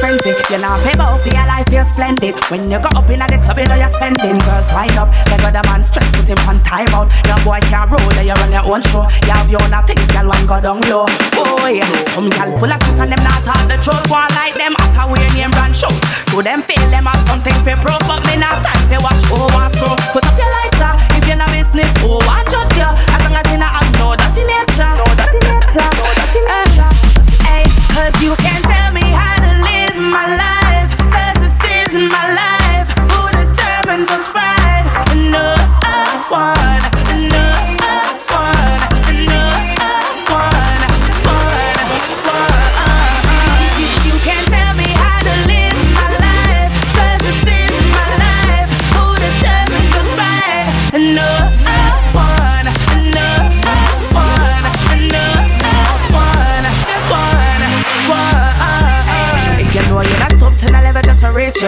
frenzy. You know, pay out for your life, you're splendid. When you go up in the club, you know you're spending. Girls wind up, they got a man stress, put him on time out. Your boy can't roll, you run your own show. You have your own things, girl, one go down low. Oh yeah, some girl full of stress and them not hard the truth. One like them, at a wear name brand shows. Show them feel them have something for pro, but me not time for watch oh one throw. Put up your lighter if you're not business. Oh, I judge you as long as you not know that in nature. Know that in nature. Know that in nature. Hey, cause you can't tell me how my life.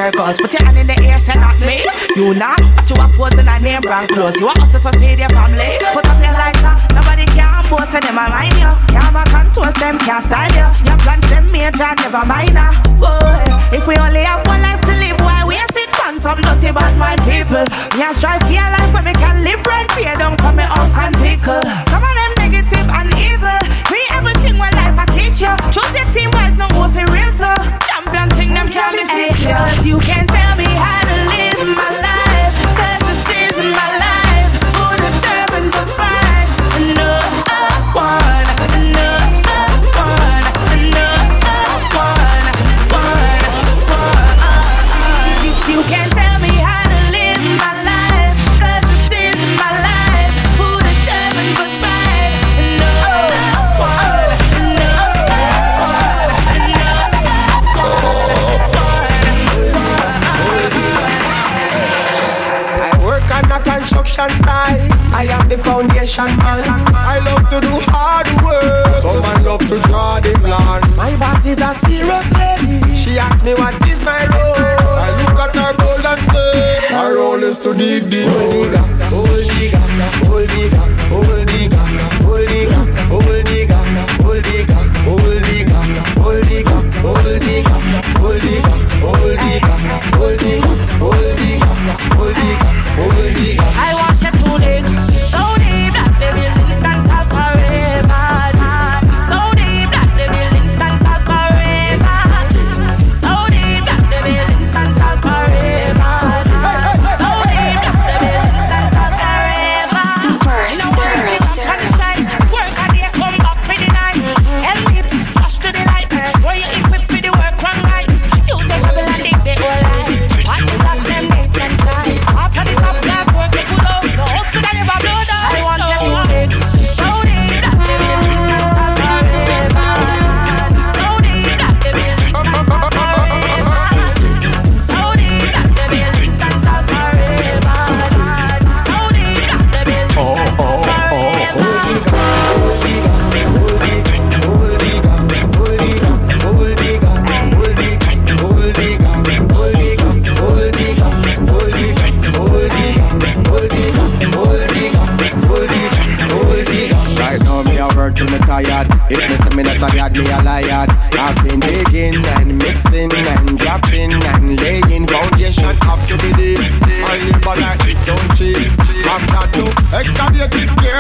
circles. Put your hand in the air, say not me. You not, but you are posing a name brand clothes. You are also for feed your family. Put up your lights up, nobody can boast and them align you. Can't back and toast them, can't style you. Your plans them major, never minor. Oh, if we only have one life to live, why waste it on some dirty bad mind people? We are strive for your life, but we can live the plan. My boss is a serious lady. She asked me what is my role. I look at her gold and say, my role is to dig deep. Gold digger, gold digger.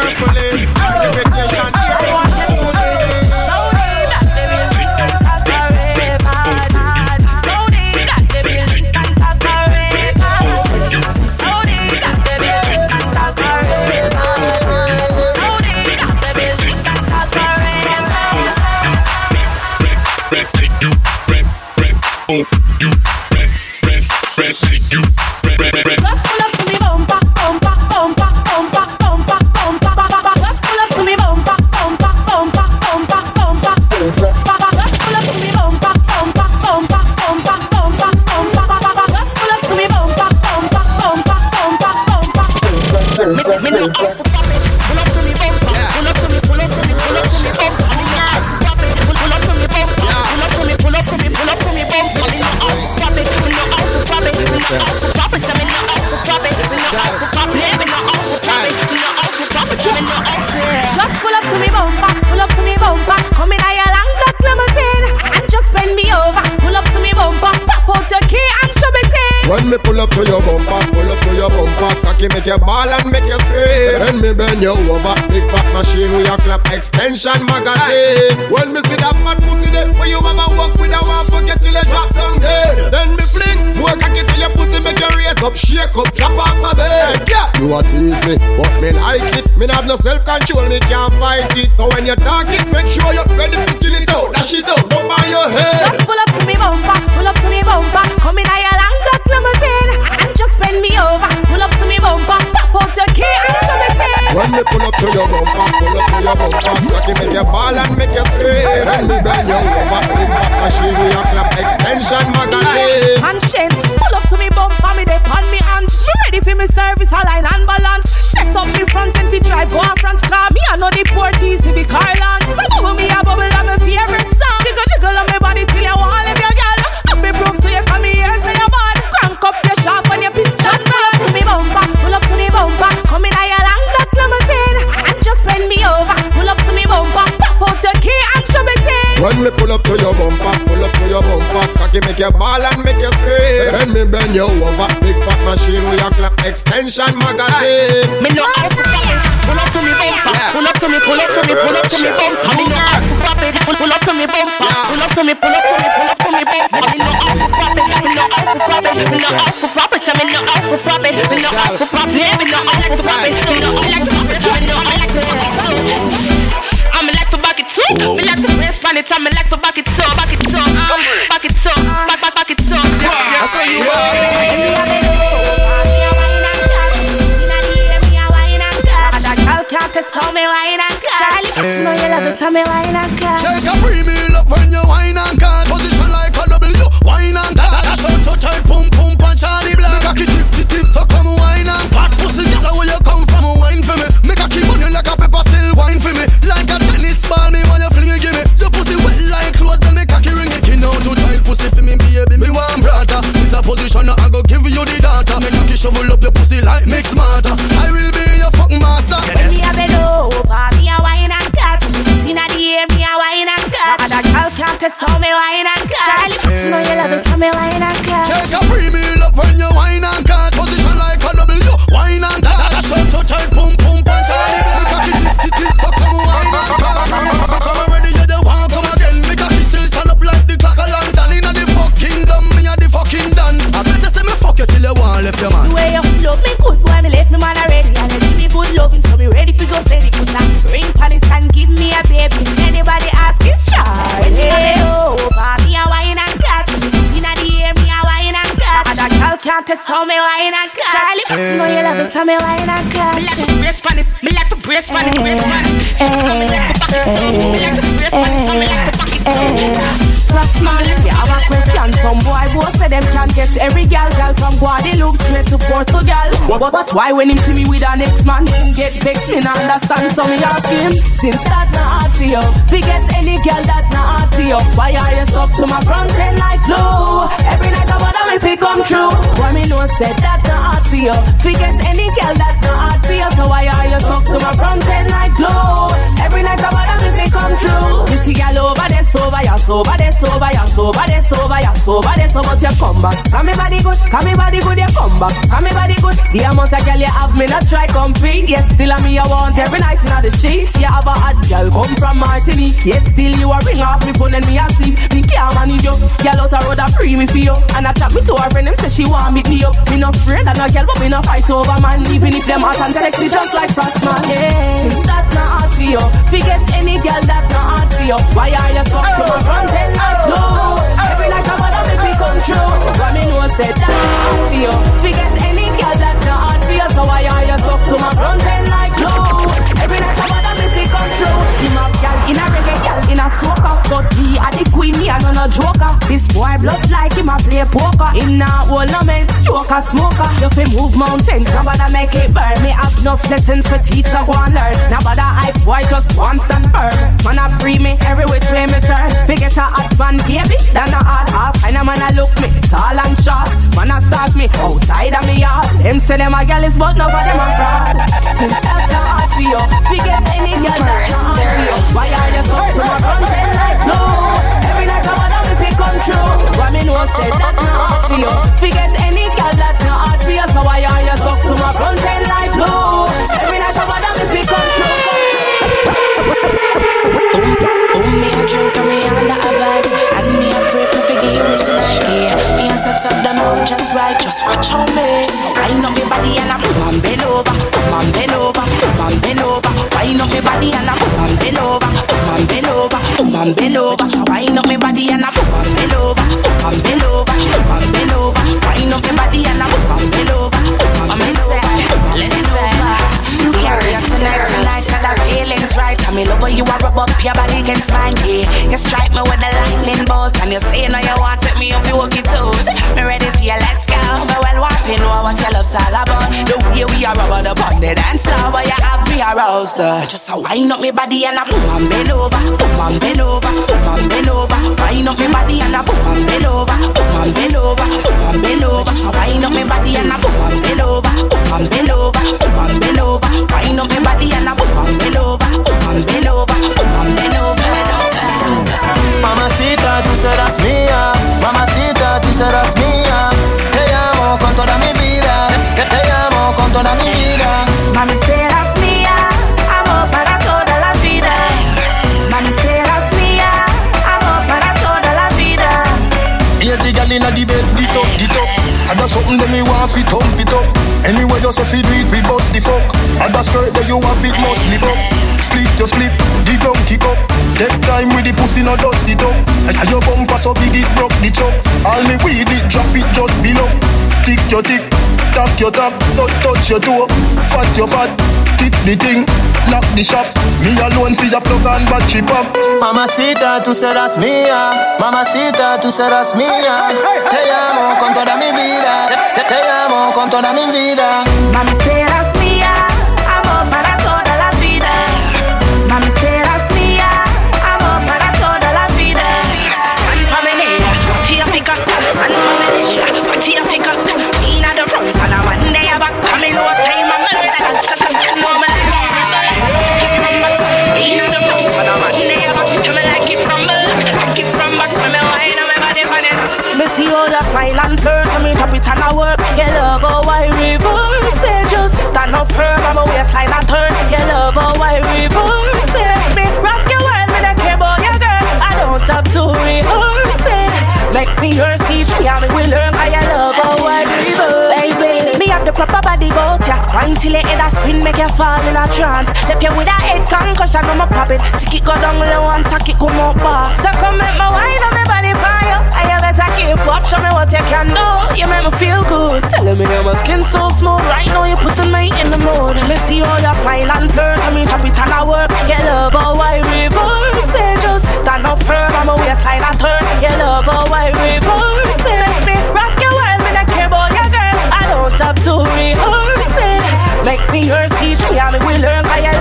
carefully Cocky make you ball and make you scream. Then me bend you over. Big fat machine with your clap extension magazine. When me see that fat pussy there, where you mama walk with a one forget till you drop down dead. Then me fling more cocky till your pussy make you raise up, shake up, drop off a bed. Yeah, you a tease me, but me like it. Me have no self control, me can't fight it. So when you talk it, make sure you're ready to skin it out. Dash it out, don't by your head. Just pull up to me bumper, pull up to me bumper. Come in a your long black limousine and just bend me over. When me pull up to your bumper, pull up to your bumper, cocky make you ball and make you scream. When me bend you over, big fat machine with your clap extension magazine. Conscience, pull up to me bumper, me dey on me hands. Me ready for me service, align and balance. Set up me front end, we drive go on front car. Me I know the port easy, be car land. So bubble me a bubble, I'm my favorite When me pull up to your bumper, pull up to your bumper, cocky make your ball and make you scream. When me bend you over, big fat machine with your clap extension magazine. Me no pull up to me bumper, pull up to me, pull up to me, pull up to me bumper. Me no pull up to me bumper, pull up to me, pull up to me, pull up to me bumper. Me no. I'm a to back it too, anytime me like to back it up, back it up, um, back it up, back back back it up. Yeah. I saw you Can't test how me wine and cut. Charlie, you know you love it how me wine and cut. Check a premium up when you wine and cut. Position like a W, wine and cut. That's how to tight, pump pump and Charlie Black. Cocky tip tip, so come on. So roll tell me wine and cut. Me like to brace eh, eh, pan it. Me like to brace pan it. Brace pan it. Me like to back it up. Me like to brace pan it. Eh, me like to back it up. Trust man, me have a question. Some boy both say them can get every gal, gal from Guadeloupe straight to Portugal. But, but why when him see me with an ex man, him get vexed? Me not understand. So me ask him, since that not hard for you, forget any gal that not hard for you. Why are you stuck to my front end like glue? Every night I wonder if it come true. Why me know said that not hard for you, forget any gal that not hard for you. So why are you stuck to my front end like glue? Every night I wonder if it come true. You see gal over there, sober, yeah, sober there, sober, yeah, sober there, sober, yeah, sober there, so but you come back. Come me body good, come me body good, you come back. Come me body good. The amount of girl you have, me not try compete. Yet still a me I want every night in the sheets. You have a hot girl come from Martinique. Yet still you a ring off me phone and me a sleep. Me can't manage you. Girl out a road a free me for you. And I chat me to her friend, them say she want meet me up. Me no afraid of no girl, but me no fight over man. Even if them hot and sexy, just like frost man. Yeah, that's not hard for you. Forget any girl that's not hard for you. Why are you stuck to my front end like glue? Every night I wanna make me come true. But me know say that's hard for you. Forget any girl that's not hard for you. So why are you stuck to my front end in a soca. But he a the queen, me a no no joker. This boy bluff like him a play poker. Him not hold no man, joker smoker. You fi move mountains, nobody make it burn. Me have no lessons for teach so go and learn. Nobody hype boy just one stand firm. Man a free me every which way me turn. Me get a hot man baby, then a hard half. And a man a look me tall and short. Man a stalk me outside of me yard. Them say them a gal is but them a fraud. Feel. We get any girl that's hungry. Why are you come to my content like no? Every night I wanna me pick control, true. Why me no say that's not hard for you. We get any girl that's not hard for you. So why are you come to my content like no? Every night I wanna me pick control. true. Oh, me a drink and me under a And me a pray for forgive me tonight, yeah Me a the mood just right, just watch on me I know me body and I'm man bend over, man bend over and bend over. So wind up me body and I boom and bend over, and bend over, and bend over. Wind up me body and I boom and bend over, boom and bend over, boom and bend over. You carry us tonight, tonight, cause the feeling's right. I me love when you are rub up your body against mine, yeah. You strike me with the lightning bolt, and you say now you want to me up, you walk it out. Me ready for you, let's go. But well, you know what your love's all about. The way we are rub the on the dance floor, but you have me aroused. Uh. Just a wind up me body and a boom and bend over, boom and bend over, boom and bend over. Wind up me body and a boom and bend over, boom and bend over, boom and bend over. So wind up me body and a boom and bend over, boom and bend over, boom and bend over. Wind up me body and a boom and bend over, boom and bend over, boom and bend over. Mamacita, tú serás mía. Mamacita, tú serás mía. Te amo con toda mi vida. Te, te amo con toda mi vida. Mami serás mía, amor para toda la vida. Mami serás mía, amor para toda la vida. Easy gal inna the bed, dit up, dit up. Ada something that me want fi thump it up. Anyway you say fi do it, we bust the fuck. Ada skirt that you have it must lift up. Split your split, the ground kick up. Take time with the pussy, no dust it up. And your bumper so big it broke the chop. All me weed it, drop it just below. Tick your tick, tap your tap, touch touch your toe. Fat your fat, tip the thing, lock the shop. Me alone fi your plug and battery pop. Mamacita, tú serás mía. Mamacita, tú serás mía. Te amo con toda mi vida. Te, te amo con toda mi vida. Mami serás Wine till your head a spin, make you fall in a trance. Left you with a head concussion, on my pop it. Stick it go down low and tack it come up back. So come make my wine on my body fire. And you better keep up, show me what you can do. You make me feel good. Telling me that my skin so smooth. Right now you're putting me in the mood. Let me see how you smile and flirt. I mean drop it and I work. Yours, teach me how me will learn. Cause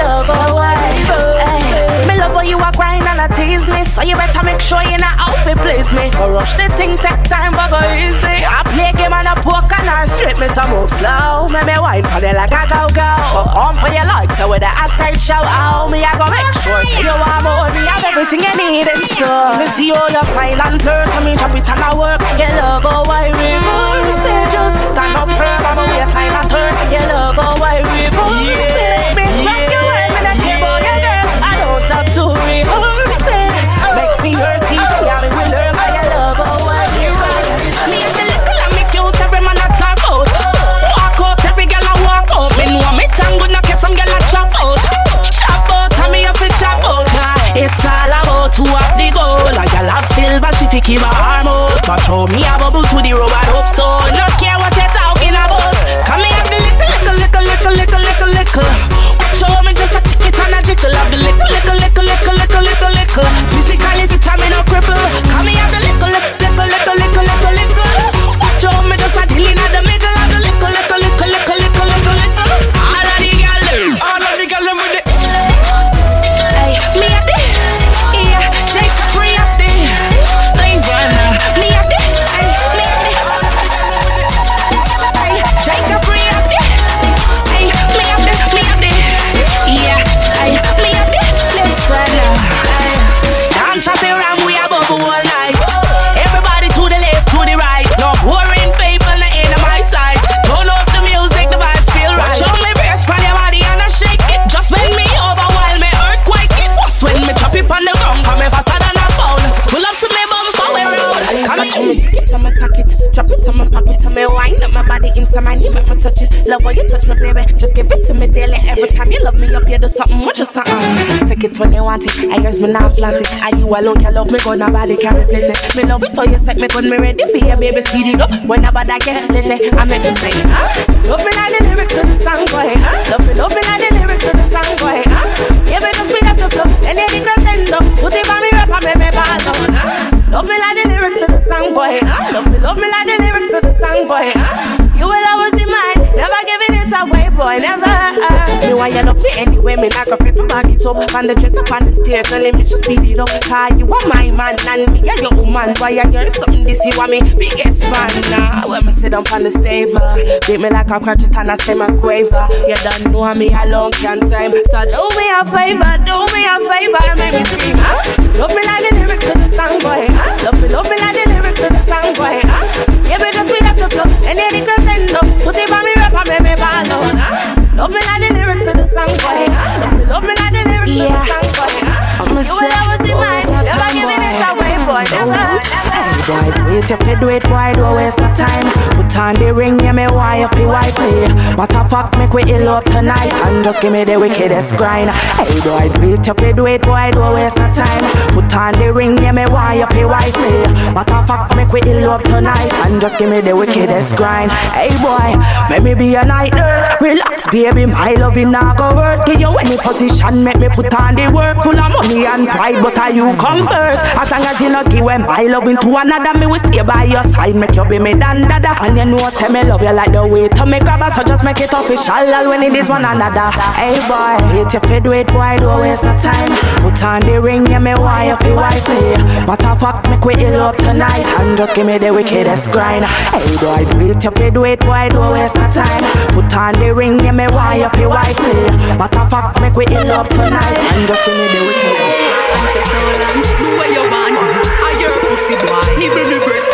So you better make sure you not outfit please me. Go rush the thing, take time, but go easy. I play game and a poke and I straight me to move slow. Me me wine for the like a go go. Perform for your like so with the ass tight show. Oh, me I go make sure say you want more. Me have everything you need in store. Me see all your smile and flirt. I mean drop it and I work. You love how I reverse it. Just stand up firm on my waistline and turn. You love how I reverse it. Me rock your world, me not care about your girl. I don't have to rehearse. Make me yours, oh, you love reverse Me and the little every man talk out. Walk out, every girl walk out. Me me some girl chop out. Chop out, and me have chop out. It's all about who have the. Like I love silver, she fi keep arm out. But show me a do something, what you something. Take it when you want it. I guess me not plant it. And you alone can love me, good, nobody can replace it. Me love it, all you set me good, me ready for you, baby. Speed it up whenever I get lazy. I make me say, huh? Love me like the lyrics to the song, boy. Huh? Love me, love me like the lyrics to the song, boy. Huh? Yeah, me just speed up the flow. Any girls end up. Put it on me rap, I make me ball out. Love me like the lyrics to the song, boy. Huh? Love me, love me like the lyrics to the song, boy. Huh? You will always be mine, never giving it away, boy, never. Uh. Me why you love me anyway, me like a free for back it up. On the dress up on the stairs, let me just speed it up. Cause you are my man, and me yeah your woman. Boy, I hear something this you want me biggest fan now. When me sit down on the stave, uh, beat me like a crutch and I say my quaver. You don't know me a long can time, so do me a favor, do me a favor, and make me scream. Huh? Love me like the lyrics to the song, boy. Huh? Love me, love me like the lyrics to the song, boy. Huh? Yeah, me just speed up the flow, and send up. Put it on me rap and make me ball out. Love me like the lyrics to the song, boy. Love me, love me like the lyrics yeah. to the song, boy. I'm a you will always be mine. Never giving it away, boy. Never, never. Boy, wait if you do it, boy, don't waste no time. Put on the ring, yeah, me why if you wife me. Matter fact, make we ill up tonight and just give me the wickedest grind. Hey, boy, wait if you do it, boy, don't waste no time. Put on the ring, yeah, me why if you wife me. Matter fact, make we ill up tonight and just give me the wickedest grind. Hey, boy, let me be a night. Relax, baby, my loving now go work. Give you any position, make me put on the work. Full of money and pride, but are you come first? As long as you not give my loving to another, me will stay by your side. Make you be me dan dada. And you know, say me love you like the way to me grab so just make it official. All when it is one another. Hey boy, hate you fit wait, boy, don't waste no time. Put on the ring, yeah, me why if you wife me. Matter fact, make we ill up tonight and just give me the wickedest grind. Hey boy, do it you fit wait, boy, don't waste no time. Put on the ring, yeah, me why if you wife me. Matter fact, make we ill up tonight and just give me the wickedest grind. Do what you want, your pussy boy. Nibble me breast,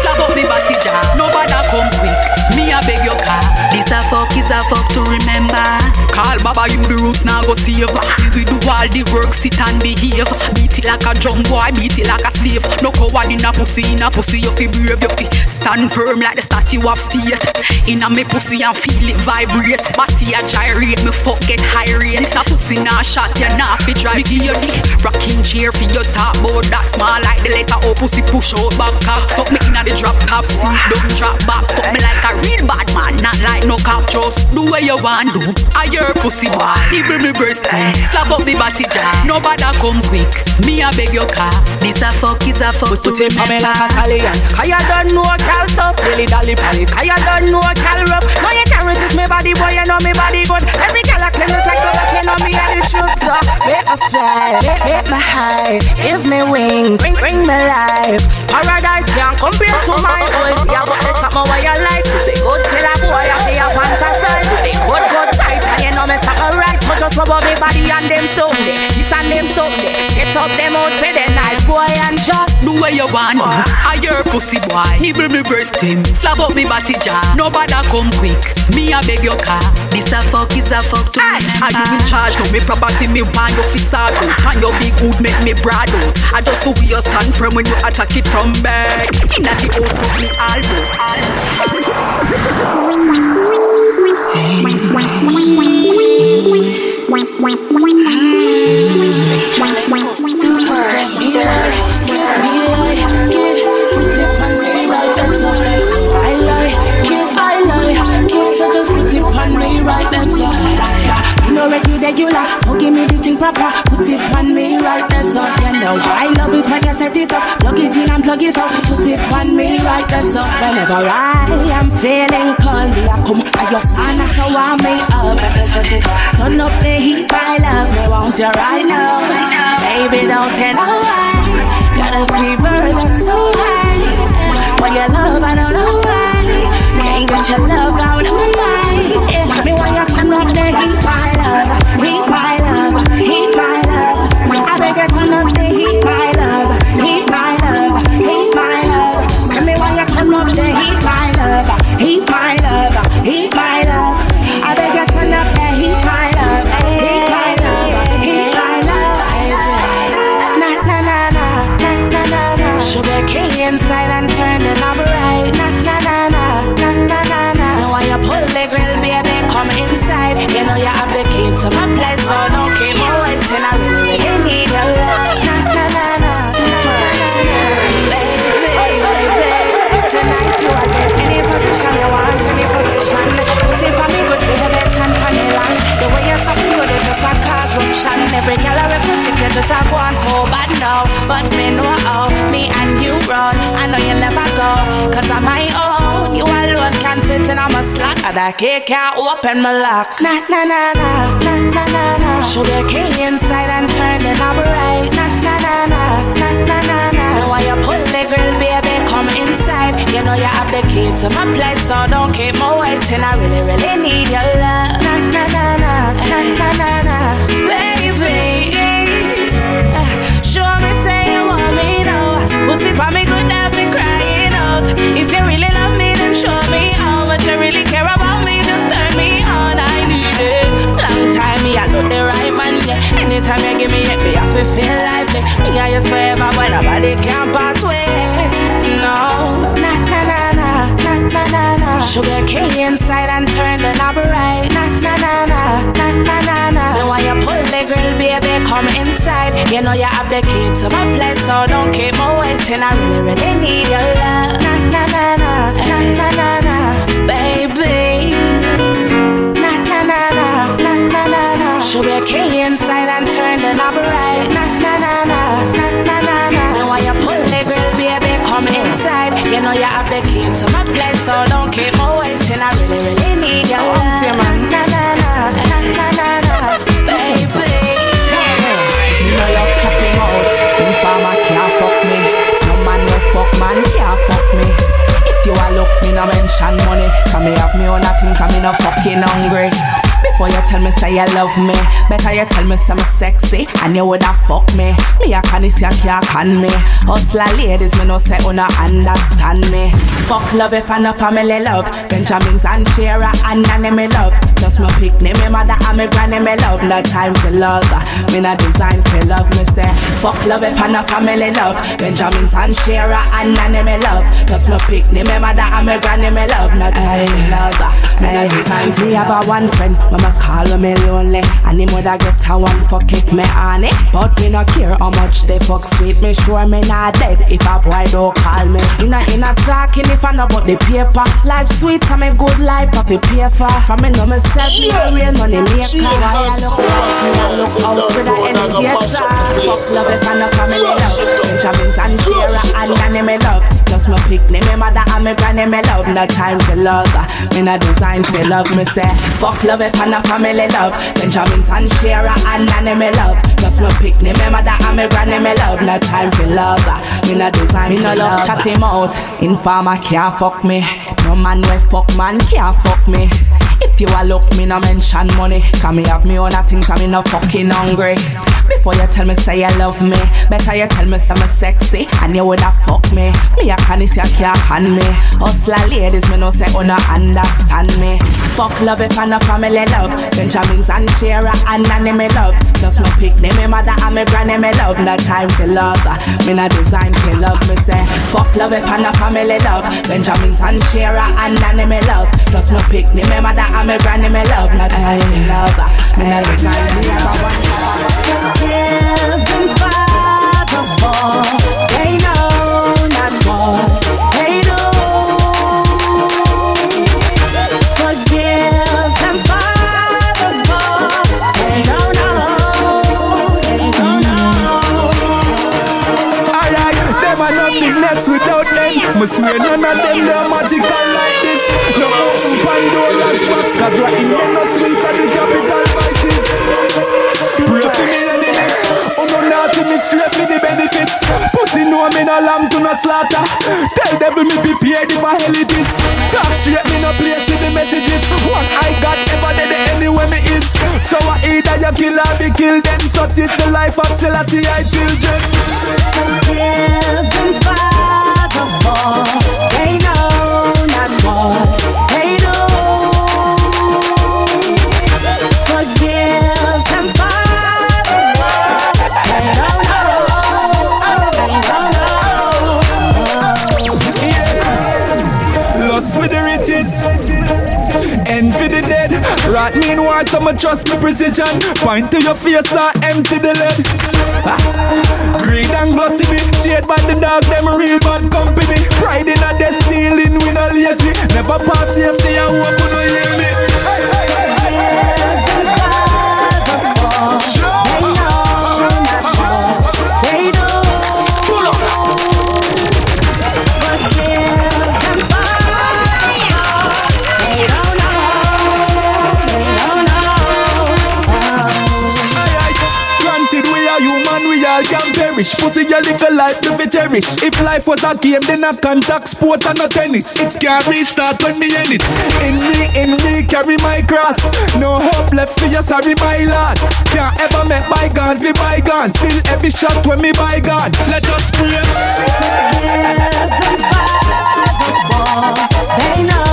slap up me body jaw. Nobody come quick, me I beg your car. This a fuck is a fuck to remember. Call Baba, you the roots now go save. We do all the work, sit and behave. Beat it like a drum boy, beat it like a slave. No coward in a pussy, in a pussy you fi brave, you fi stand firm like the statue of state. In a me pussy and feel it vibrate. Body a gyrate, me fuck get high rate. This a pussy now shot, you nah fi drive. Me give you the rocking chair for your top board that small like the letter O. Pussy push out back. Fuck me inna the drop top seat, don't drop back. Fuck me like a real bad man, not like no cop. Just do what you want do. I your pussy boy, nibble me breast, slap up me body jaw. Nobody come quick, me a beg your car. This a fuck is a fuck to Put him on me like a stallion. Cause you don't know cal tough, dilly dally pally. Cause you don't know cal rough. No, you can't resist me body, boy, you know me body good. Every gal I claim to take over, you know me and the. Make me fly, make, me high. Give me wings, bring, bring me life. Paradise can't compare to my own. Yeah, but there's something where you like. You say good till a boy, I say a fantasize. They good, good tight, and you know me something right. So just rub me body and them someday. This and them someday. Set up them out for the night, boy, and just. Do what you want. I your pussy boy. Nibble me breast him, slap up me body jaw. Nobody come quick, me a beg your car. This a fuck is a fuck to remember. are you in charge? No me property, me want your fist out. And your big hood make me broad out. I just know where you stand from when you attack it from back. Inna the house fuck me all Regular, plug out. Put it on me right there, so whenever I am feeling cold, me I come at your son, so warm me up. Turn up the heat, my love, me want you right now. Baby, don't tell no lie. Got a fever that's so high. For your love, I don't know why. Can't get your love out of my mind. Yeah, me want you turn up the heat, my love. And I know you'll never go. Cause I'm my own. You alone can fit in on my slot. That cake can't open my lock. Na na na na, na na na na. Sugar cane inside and turn it up right. Na na na na, na na na na. Now why you pull the girl, baby, come inside. You know you have the key to my place, so don't keep me waiting. I really, really need your love. Na na na na, na na na If you really love me, then show me how much you really care about me. Just turn me on, I need it. Long time me, I do the right man, yeah. Anytime you give me it, me have to feel lively. Me I just forever, but nobody can pass way. No, na na na na, na na na na. Sugar cane inside and turn the knob right. Come inside. You know you have the key to my place, so don't keep me waiting. I really, really need your love. Na na na na, na na na na, baby. Na na na na, na na na na. Sugar cane inside and turn the knob right. Mention money. Cause me have me a me no fucking hungry. Before you tell me say you love me, better you tell me some sexy and you woulda fuck me. Me a can you can't can me. Hustler ladies, me no say una understand me. Fuck love if I no family love. Benjamins and Shara and Nanny me love. Just my picnic, me mother and me granny me love. No time for love, me no design for love. Me say fuck love if I no family love. Benjamins and Shara and Nanny me love. Just my picnic, me mother and me granny me love. No time for love, me no design for have a one friend. Me call when me lonely, and him woulda get a one fuck if me on it. But me no care how much they fuck sweet. Me sure me not dead if a boy don't call me. Inna inna talking if I know about the paper. Life sweet and me good life I fi pay for. From me know myself me a real money maker. I look house, me I look house with a elevator. Fuck love if I no family love. Benjamins and Kira and Nanny me love. Just my picnic, me mother and me granny me love. No time for love, me no design for love. Me say fuck love if I no family love. Benjamins and Shara and Nanny me love. Just my picnic, me mother and me granny me love. No time for love, me no design. Me no love chat him out. Informer can't fuck me. No man we fuck man can't fuck me. If you a look, me no mention money. Cause me have me own a things, and me no fucking hungry. Before you tell me say you love me, better you tell me some sexy, and you woulda fuck me. Me a can you can't can me. Hustler ladies, me no say una understand me. Fuck love if I no family love. Benjamins and Shara and Nanny me love. Just my picnic, me mother and me granny me love. No time for love, me no design for love. Me say fuck love if I no family love. Benjamins and Shara and Nanny me love. Just my picnic, me mother and a granny me love. No time for love, me no if I hell it is. Talk straight me no place with the messages. One I got ever dead anywhere me is. So I either you kill or be killed. Then so it the life of Selassie I children. Meanwhile, someone trust me precision. Point to your face or empty the lead. Ah. Greed and gluttony. Shade by the dog, them real bad company. Pride in a death stealing, we no lazy. Never pass safety and hope you no hear me. Hey, hey, cherish. Pussy your little life to be cherish. If life was a game, then I contact sports and not tennis. It can't restart when me in it. In me, in me, carry my cross. No hope left for you, sorry, my lad. Can't ever make bygones be bygones. Still every shot when me bygone. Let us pray. They know.